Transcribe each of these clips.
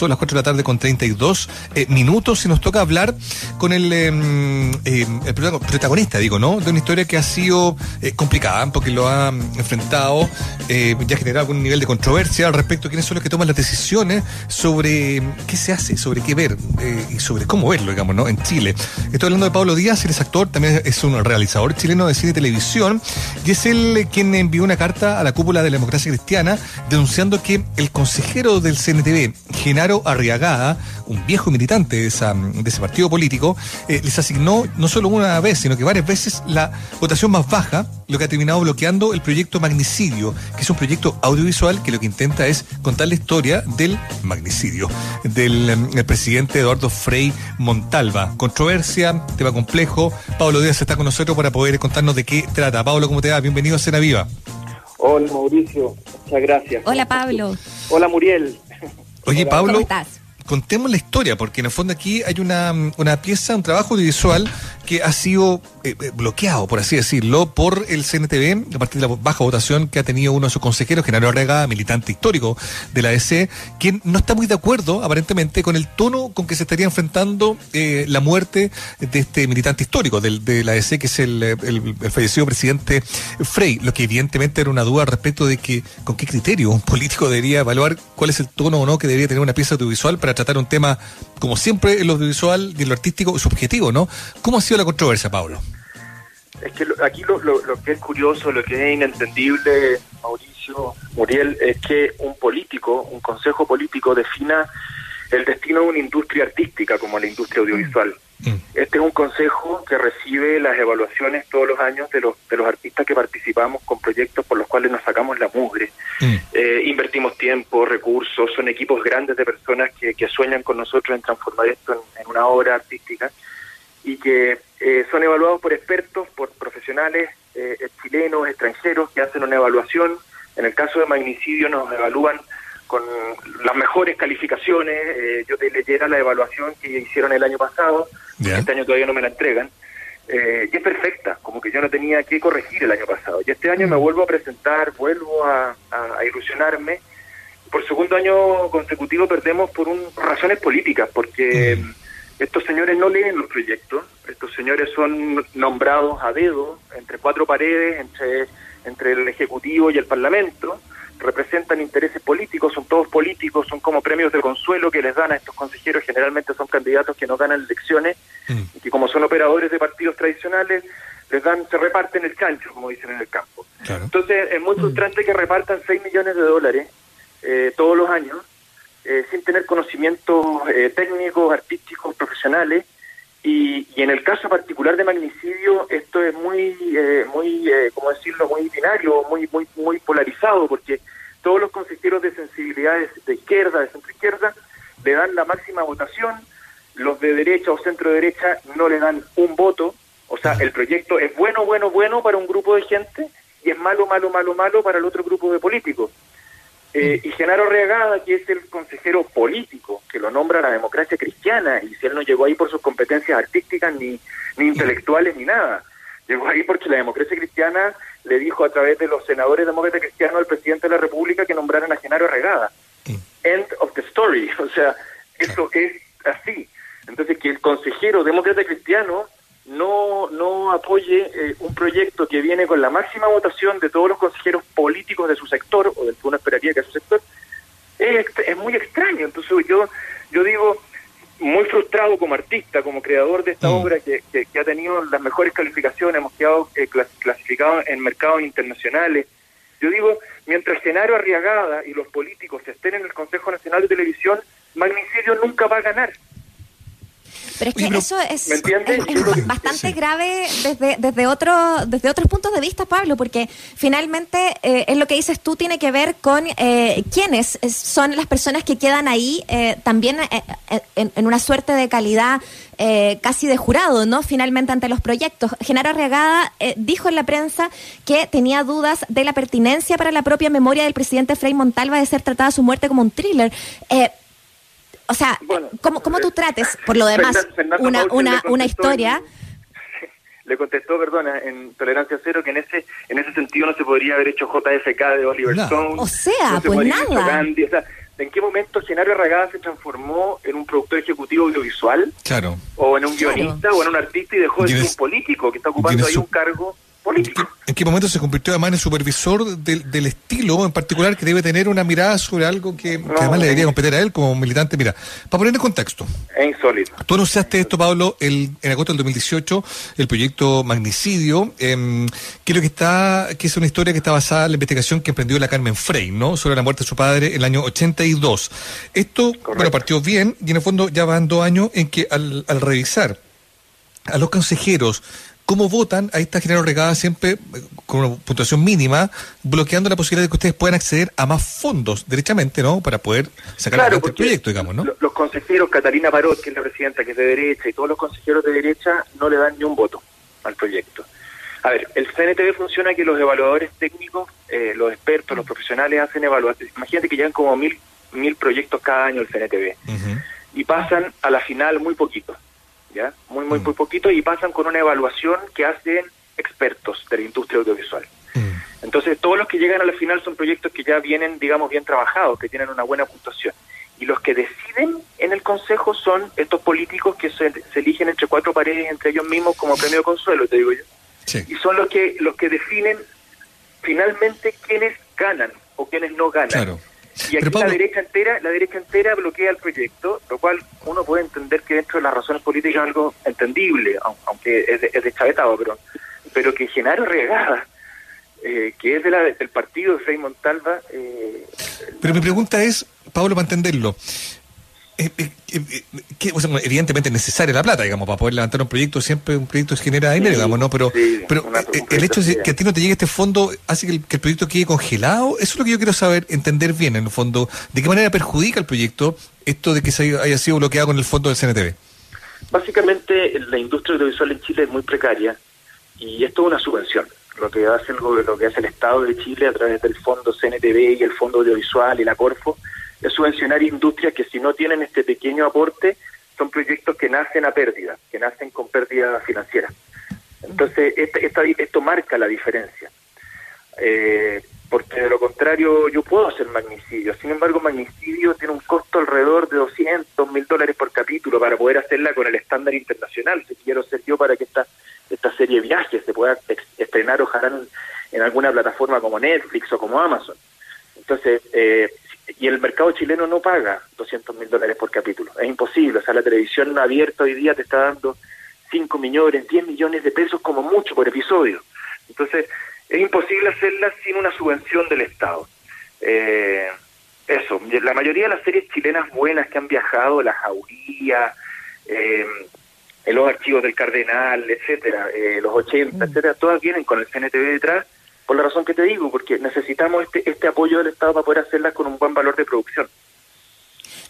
Son las 4 de la tarde con 32 eh, minutos y nos toca hablar con el, em, em, protagonista, digo, ¿no? De una historia que ha sido eh, complicada porque lo ha enfrentado, eh, ya ha generado algún nivel de controversia al respecto de quiénes son los que toman las decisiones sobre em, qué se hace, sobre qué ver y sobre cómo verlo, digamos, ¿no? En Chile. Estoy hablando de Pablo Díaz, él es actor, también es un realizador chileno de cine y televisión y es él quien envió una carta a la cúpula de la democracia cristiana denunciando que el consejero del CNTV, Genaro Arriagada, un viejo militante de, ese partido político, eh, les asignó no solo una vez, sino que varias veces la votación más baja, lo que ha terminado bloqueando el proyecto Magnicidio, que es un proyecto audiovisual que lo que intenta es contar la historia del magnicidio del em, presidente Eduardo Frei Montalva. Controversia, tema complejo. Pablo Díaz está con nosotros para poder contarnos de qué trata. Pablo, ¿cómo te va? Bienvenido a Cena Viva. Hola Mauricio, muchas gracias. Hola Pablo. Hola Muriel. Oye Pablo, ¿cómo estás? Contemos la historia, porque en el fondo aquí hay una, una pieza, un trabajo audiovisual que ha sido eh, eh, bloqueado, por así decirlo, por el CNTV, a partir de la baja votación que ha tenido uno de sus consejeros, Genaro Arrega, militante histórico de la EC, quien no está muy de acuerdo, aparentemente, con el tono con que se estaría enfrentando eh, la muerte de este militante histórico del, de la EC, que es el, el, fallecido presidente Frey, lo que evidentemente era una duda respecto de que con qué criterio un político debería evaluar cuál es el tono o no que debería tener una pieza audiovisual para tratar un tema, como siempre, en lo audiovisual y en lo artístico subjetivo, ¿no? ¿Cómo ha sido la controversia, Pablo? Es que aquí lo, que es curioso, lo que es inentendible, Mauricio, Muriel, es que un político, un consejo político defina el destino de una industria artística como la industria audiovisual. Este es un consejo que recibe las evaluaciones todos los años de los, de los artistas que participamos con proyectos por los cuales nos sacamos la mugre. Mm. Eh, invertimos tiempo, recursos, son equipos grandes de personas que, que sueñan con nosotros en transformar esto en, una obra artística y que eh, son evaluados por expertos, por profesionales eh, chilenos, extranjeros, que hacen una evaluación. En el caso de magnicidio nos evalúan con las mejores calificaciones. Eh, yo te leyera la evaluación que hicieron el año pasado, este año todavía no me la entregan, eh, y es perfecta, como que yo no tenía que corregir el año pasado. Y este año me mm. vuelvo a presentar, vuelvo a, ilusionarme. Por segundo año consecutivo perdemos por un, razones políticas, porque mm. estos señores no leen los proyectos, estos señores son nombrados a dedo entre cuatro paredes, entre, entre el Ejecutivo y el Parlamento representan intereses políticos, son todos políticos, son como premios de consuelo que les dan a estos consejeros, generalmente son candidatos que no ganan elecciones mm. y que como son operadores de partidos tradicionales, les dan, se reparten el chancho, como dicen en el campo. Entonces es muy mm. frustrante que repartan 6 millones de dólares eh, todos los años, eh, sin tener conocimientos eh, técnicos, artísticos, profesionales, y, y, en el caso particular de magnicidio, es muy, eh, muy, eh, ¿cómo decirlo?, muy binario, muy, muy, muy polarizado, porque todos los consejeros de sensibilidades de izquierda, de centro izquierda, le dan la máxima votación, los de derecha o centro derecha no le dan un voto, o sea, el proyecto es bueno, bueno, bueno para un grupo de gente y es malo, malo, malo, malo para el otro grupo de políticos. Eh, y Genaro Reagada, que es el consejero político, que lo nombra la democracia cristiana, y si él no llegó ahí por sus competencias artísticas, ni, ni intelectuales, ni nada. Llegó ahí porque la democracia cristiana le dijo a través de los senadores demócratas cristianos al presidente de la República que nombraran a Genaro Regada. End of the story. O sea, eso es así. Entonces, que el consejero demócrata cristiano no, no apoye eh, un proyecto que viene con la máxima votación de todos los consejeros políticos de su sector, o del que uno esperaría que su sector, es, es muy extraño. Entonces yo, muy frustrado como artista, como creador de esta mm. obra que, que, ha tenido las mejores calificaciones, hemos quedado eh, clasificados en mercados internacionales. Yo digo, mientras Genaro Arriagada y los políticos estén en el Consejo Nacional de Televisión, Magnicidio nunca va a ganar. Pero es que eso es, bastante grave desde, desde, otro, desde otros puntos de vista, Pablo, porque finalmente eh, es lo que dices tú, tiene que ver con eh, quiénes son las personas que quedan ahí eh, también en, una suerte de calidad casi de jurado, ¿no? Finalmente ante los proyectos. Genaro Arriagada dijo en la prensa que tenía dudas de la pertinencia para la propia memoria del presidente Frei Montalva de ser tratada su muerte como un thriller. O sea, ¿cómo, ¿cómo, tú eh, trates, por lo demás, una, una, una historia? le contestó, perdona, en Tolerancia Cero, que en ese en ese sentido no se podría haber hecho JFK de Oliver Stone. O sea, pues nada. o sea, ¿En qué momento Genaro Arragada se transformó en un productor ejecutivo audiovisual? Claro. O en un guionista o en un artista y dejó de ser un político que está ocupando ahí un cargo ¿En qué momento se convirtió además en supervisor del, estilo en particular que debe tener una mirada sobre algo que, además le debería competir a él como militante? Mira, para poner en contexto. Es insólito. Tú anunciaste esto, Pablo, el, en agosto del 2018, el proyecto Magnicidio, eh, que, que, está, que es una historia que está basada en la investigación que emprendió la Carmen Frey, ¿no? Sobre la muerte de su padre en el año 82. Esto, bueno, partió bien y en el fondo ya van dos años en que al, al revisar a los consejeros cómo votan, ahí está Genaro Regada siempre eh, con una puntuación mínima, bloqueando la posibilidad de que ustedes puedan acceder a más fondos, derechamente, ¿no? Para poder sacar adelante el proyecto, digamos, ¿no? Los consejeros, Catalina Parot, que es la presidenta, que es de derecha, y todos los consejeros de derecha no le dan ni un voto al proyecto. A ver, el CNTV funciona que los evaluadores técnicos, eh, los expertos, los profesionales hacen evaluaciones. Imagínate que llegan como mil, mil proyectos cada año el CNTV. Y pasan a la final muy poquito. ¿Ya? Muy, muy, mm. muy poquito y pasan con una evaluación que hacen expertos de la industria audiovisual. Mm. Entonces, todos los que llegan a la final son proyectos que ya vienen, digamos, bien trabajados, que tienen una buena puntuación. Y los que deciden en el Consejo son estos políticos que se, eligen entre cuatro paredes, entre ellos mismos, como premio consuelo, te digo yo. Y son los que, los que definen finalmente quiénes ganan o quiénes no ganan. Claro. Y aquí la derecha entera, la derecha entera bloquea el proyecto, lo cual uno puede entender que dentro de las razones políticas es algo entendible, aunque es, de, es deschavetado, pero, pero que Genaro Regada, eh, que es de la, del partido de Frei Montalva... Eh, pero mi pregunta es, Pablo, para entenderlo, eh, eh, eh, evidentemente es necesaria la plata, digamos, para poder levantar un proyecto, siempre un proyecto genera dinero, digamos, ¿no? Pero, pero el hecho de que a ti no te llegue este fondo hace que el, proyecto quede congelado, eso es lo que yo quiero saber, entender bien, en el fondo, de qué manera perjudica el proyecto esto de que se haya, sido bloqueado con el fondo del CNTV. Básicamente, la industria audiovisual en Chile es muy precaria y esto es una subvención. Lo que hace el, lo que hace el Estado de Chile a través del fondo CNTV y el fondo audiovisual y la Corfo es subvencionar industrias que si no tienen este pequeño aporte, son proyectos que nacen a pérdida, que nacen con pérdida financiera. Entonces, este, esto marca la diferencia. Eh, porque de lo contrario yo puedo hacer magnicidio. Sin embargo, magnicidio tiene un costo alrededor de 200 mil dólares por capítulo para poder hacerla con el estándar internacional. Si quiero ser yo para que esta, esta serie de viajes se pueda estrenar ojalá en, en, alguna plataforma como Netflix o como Amazon. Entonces, eh, y el mercado chileno no paga 200 mil dólares por capítulo. Es imposible. O sea, la televisión abierta hoy día te está dando 5 millones, 10 millones de pesos como mucho por episodio. Entonces, es imposible hacerla sin una subvención del Estado. Eh, eso, la mayoría de las series chilenas buenas que han viajado, La Jauría, eh, los archivos del Cardenal, etcétera, eh, los 80, mm. etcétera, todas vienen con el CNTV detrás por la razón que te digo, porque necesitamos este, este apoyo del Estado para poder hacerlas con un buen valor de producción.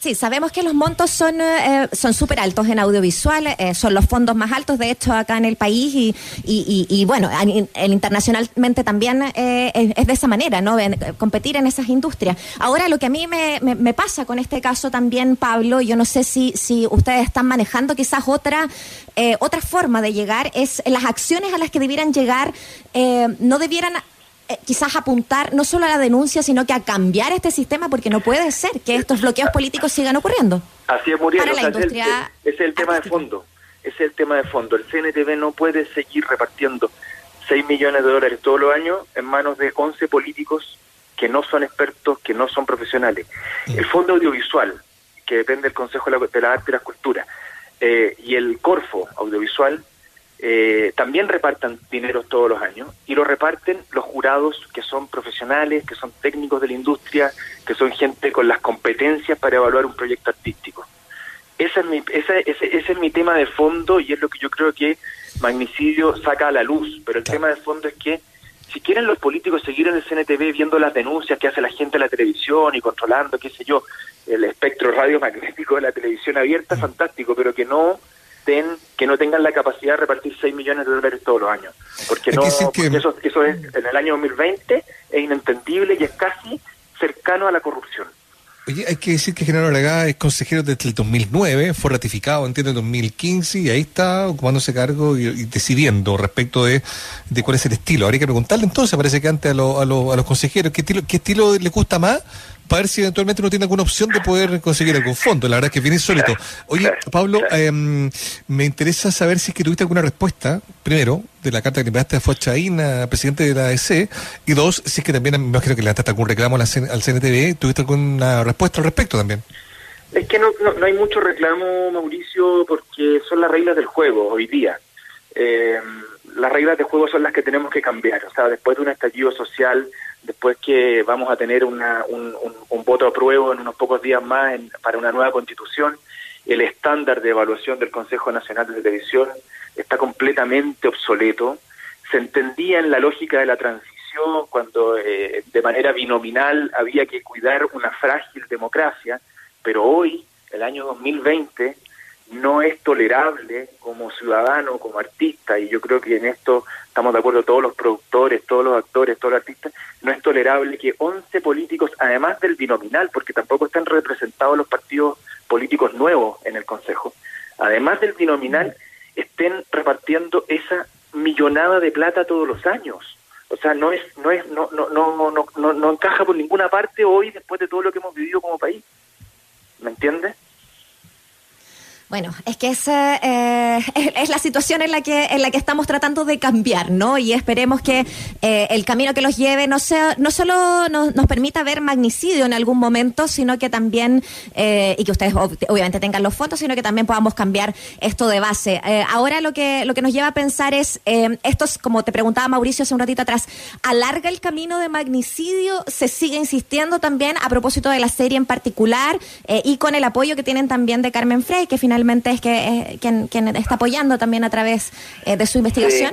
Sí, sabemos que los montos son eh, son súper altos en audiovisual, eh, son los fondos más altos, de hecho, acá en el país y, y, y, bueno, el, internacionalmente también eh, es, de esa manera, ¿no? competir en esas industrias. Ahora, lo que a mí me, me, pasa con este caso también, Pablo, yo no sé si, si ustedes están manejando quizás otra, otra forma de llegar, es las acciones a las que debieran llegar, no debieran eh, quizás apuntar no solo a la denuncia, sino que a cambiar este sistema, porque no puede ser que estos bloqueos políticos sigan ocurriendo. Así es, Muriel. Para industria es el, tema de fondo. es el tema de fondo. El CNTV no puede seguir repartiendo 6 millones de dólares todos los años en manos de 11 políticos que no son expertos, que no son profesionales. El Fondo Audiovisual, que depende del Consejo de la, Arte y la Cultura, eh, y el Corfo Audiovisual, eh, también repartan dinero todos los años y lo reparten los jurados que son profesionales, que son técnicos de la industria, que son gente con las competencias para evaluar un proyecto artístico. Ese es mi, ese, ese, es mi tema de fondo y es lo que yo creo que Magnicidio saca a la luz, pero el tema de fondo es que si quieren los políticos seguir en el CNTV viendo las denuncias que hace la gente en la televisión y controlando, qué sé yo, el espectro radiomagnético de la televisión abierta, fantástico, pero que no que no tengan la capacidad de repartir 6 millones de dólares todos los años. Porque, no, eso, eso es en el año 2020 es inentendible y es casi cercano a la corrupción. Oye, hay que decir que Genaro Legada es consejero desde el 2009, fue ratificado, entiendo, en 2015 y ahí está ocupándose cargo y, decidiendo respecto de, de, cuál es el estilo. Habría que preguntarle entonces, parece que antes a, a, a los consejeros, ¿qué estilo, ¿qué estilo le gusta más para ver si eventualmente no tiene alguna opción de poder conseguir algún fondo. La verdad es que es bien insólito. Oye, Pablo, em, me interesa saber si es que tuviste alguna respuesta, primero, de la carta que enviaste a Fochaín, presidente de la AEC, y dos, si es que también me imagino que levantaste algún reclamo al CNTV, ¿tuviste alguna respuesta al respecto también? Es que no, no, hay mucho reclamo, Mauricio, porque son las reglas del juego hoy día. Eh, las reglas de juego son las que tenemos que cambiar. O sea, después de un estallido social, después que vamos a tener una, un, voto a prueba en unos pocos días más para una nueva constitución, el estándar de evaluación del Consejo Nacional de Televisión está completamente obsoleto. Se entendía en la lógica de la transición cuando eh, de manera binominal había que cuidar una frágil democracia, pero hoy, el año 2020, no es tolerable como ciudadano, como artista, y yo creo que en esto estamos de acuerdo todos los productores, todos los actores, todos los artistas, no es tolerable que 11 políticos, además del binominal, porque tampoco están representados los partidos políticos nuevos en el Consejo, además del binominal, estén repartiendo esa millonada de plata todos los años. O sea, no es, no es, no, no, no, no, no, no encaja por ninguna parte hoy después de todo lo que hemos vivido como país. ¿Me entiendes? Bueno, es que es, eh, es la situación en la que en la que estamos tratando de cambiar, ¿no? Y esperemos que eh, el camino que los lleve no sea no solo nos, permita ver magnicidio en algún momento, sino que también eh, y que ustedes obviamente tengan los fondos, sino que también podamos cambiar esto de base. ahora lo que lo que nos lleva a pensar es estos, como te preguntaba Mauricio hace un ratito atrás, alarga el camino de magnicidio, se sigue insistiendo también a propósito de la serie en particular y con el apoyo que tienen también de Carmen Frey, que finalmente es que eh, quien, está apoyando también a través eh, de su investigación.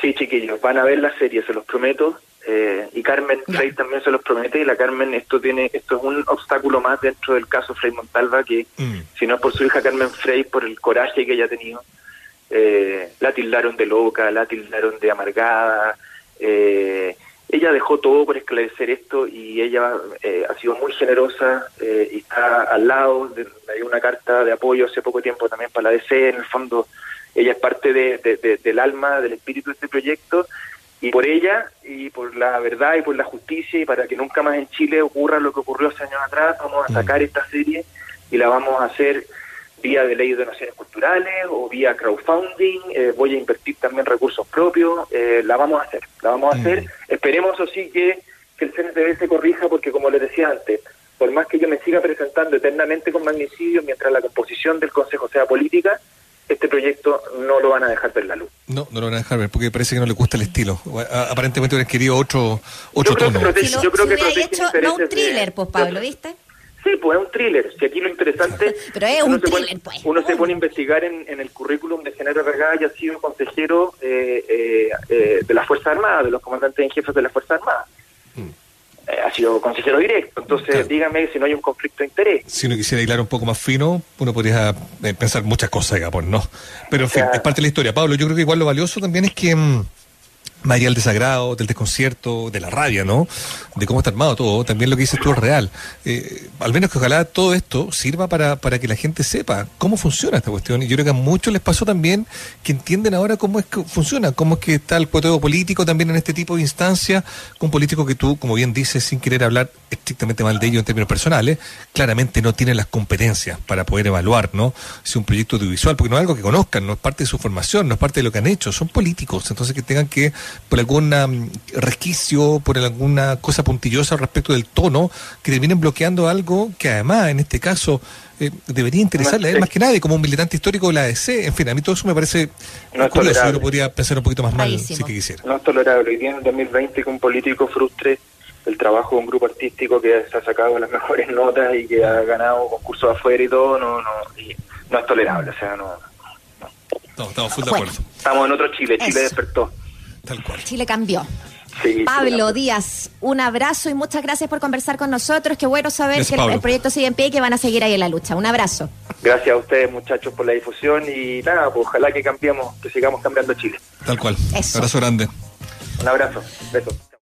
Sí. chiquillos, van a ver la serie, se los prometo. Eh, y Carmen Frey también se los promete y la Carmen esto tiene esto es un obstáculo más dentro del caso Frey Montalva que mm. si no es por su hija Carmen Frey por el coraje que ella ha tenido la tildaron de loca la tildaron de amargada eh, ella dejó todo por esclarecer esto y ella eh, ha sido muy generosa eh, y está al lado. De, hay una carta de apoyo hace poco tiempo también para la DC. En el fondo, ella es parte de, del alma, del espíritu de este proyecto. Y por ella, y por la verdad y por la justicia, y para que nunca más en Chile ocurra lo que ocurrió hace años atrás, vamos a sacar esta serie y la vamos a hacer vía de ley de donaciones culturales o vía crowdfunding, eh, voy a invertir también recursos propios, eh, la vamos a hacer, la vamos a hacer. Mm. Esperemos, eso sí, que, que el CNTV se corrija, porque como les decía antes, por más que yo me siga presentando eternamente con magnicidio, mientras la composición del Consejo sea política, este proyecto no lo van a dejar ver la luz. No, no lo van a dejar ver, porque parece que no le gusta el estilo. Aparentemente hubieran querido otro, otro tono. yo creo que hecho, no un thriller, pues Pablo, ¿viste? Sí, pues es un thriller. Si aquí lo interesante. Pero es un thriller, pues. Uno se pone a investigar en, en el currículum de Genaro Regada y ha sido consejero eh, eh, eh, de la Fuerza Armada, de los comandantes en jefes de la Fuerza Armada. Mm. ha sido consejero directo. Entonces, dígame si no hay un conflicto de interés. Si uno quisiera hilar un poco más fino, uno podría pensar muchas cosas, digamos, ¿no? Pero en fin, es parte de la historia. Pablo, yo creo que igual lo valioso también es que. Mm, María del desagrado, del desconcierto, de la rabia, ¿no? De cómo está armado todo, también lo que dices tú es real. Eh, al menos que ojalá todo esto sirva para, para que la gente sepa cómo funciona esta cuestión. Y yo creo que a muchos les pasó también que entienden ahora cómo es que funciona, cómo es que está el cuoteo político también en este tipo de instancias, con políticos que tú, como bien dices, sin querer hablar estrictamente mal de ellos en términos personales, claramente no tienen las competencias para poder evaluar, ¿no? Si un proyecto audiovisual, porque no es algo que conozcan, no es parte de su formación, no es parte de lo que han hecho, son políticos, entonces que tengan que por algún mm, resquicio, por alguna cosa puntillosa respecto del tono, que terminen bloqueando algo que además, en este caso, eh, debería interesarle a él más que nadie, como un militante histórico de la ADC. En fin, a mí todo eso me parece no curioso. Yo podría pensar un poquito más mal si que quisiera. No es tolerable. Hoy día en 2020 que un político frustre el trabajo de un grupo artístico que se ha sacado las mejores notas y que ha ganado concursos afuera y todo, no, no, no es tolerable. O sea, no. estamos full de acuerdo. Estamos en otro Chile. Chile despertó. Chile cambió. Pablo Díaz, un abrazo y muchas gracias por conversar con nosotros. Qué bueno saber que el, proyecto sigue en pie y que van a seguir ahí en la lucha. Un abrazo. Gracias a ustedes, muchachos, por la difusión y nada, pues ojalá que cambiemos, que sigamos cambiando Chile. Tal cual. Un abrazo grande. Un abrazo. Besos.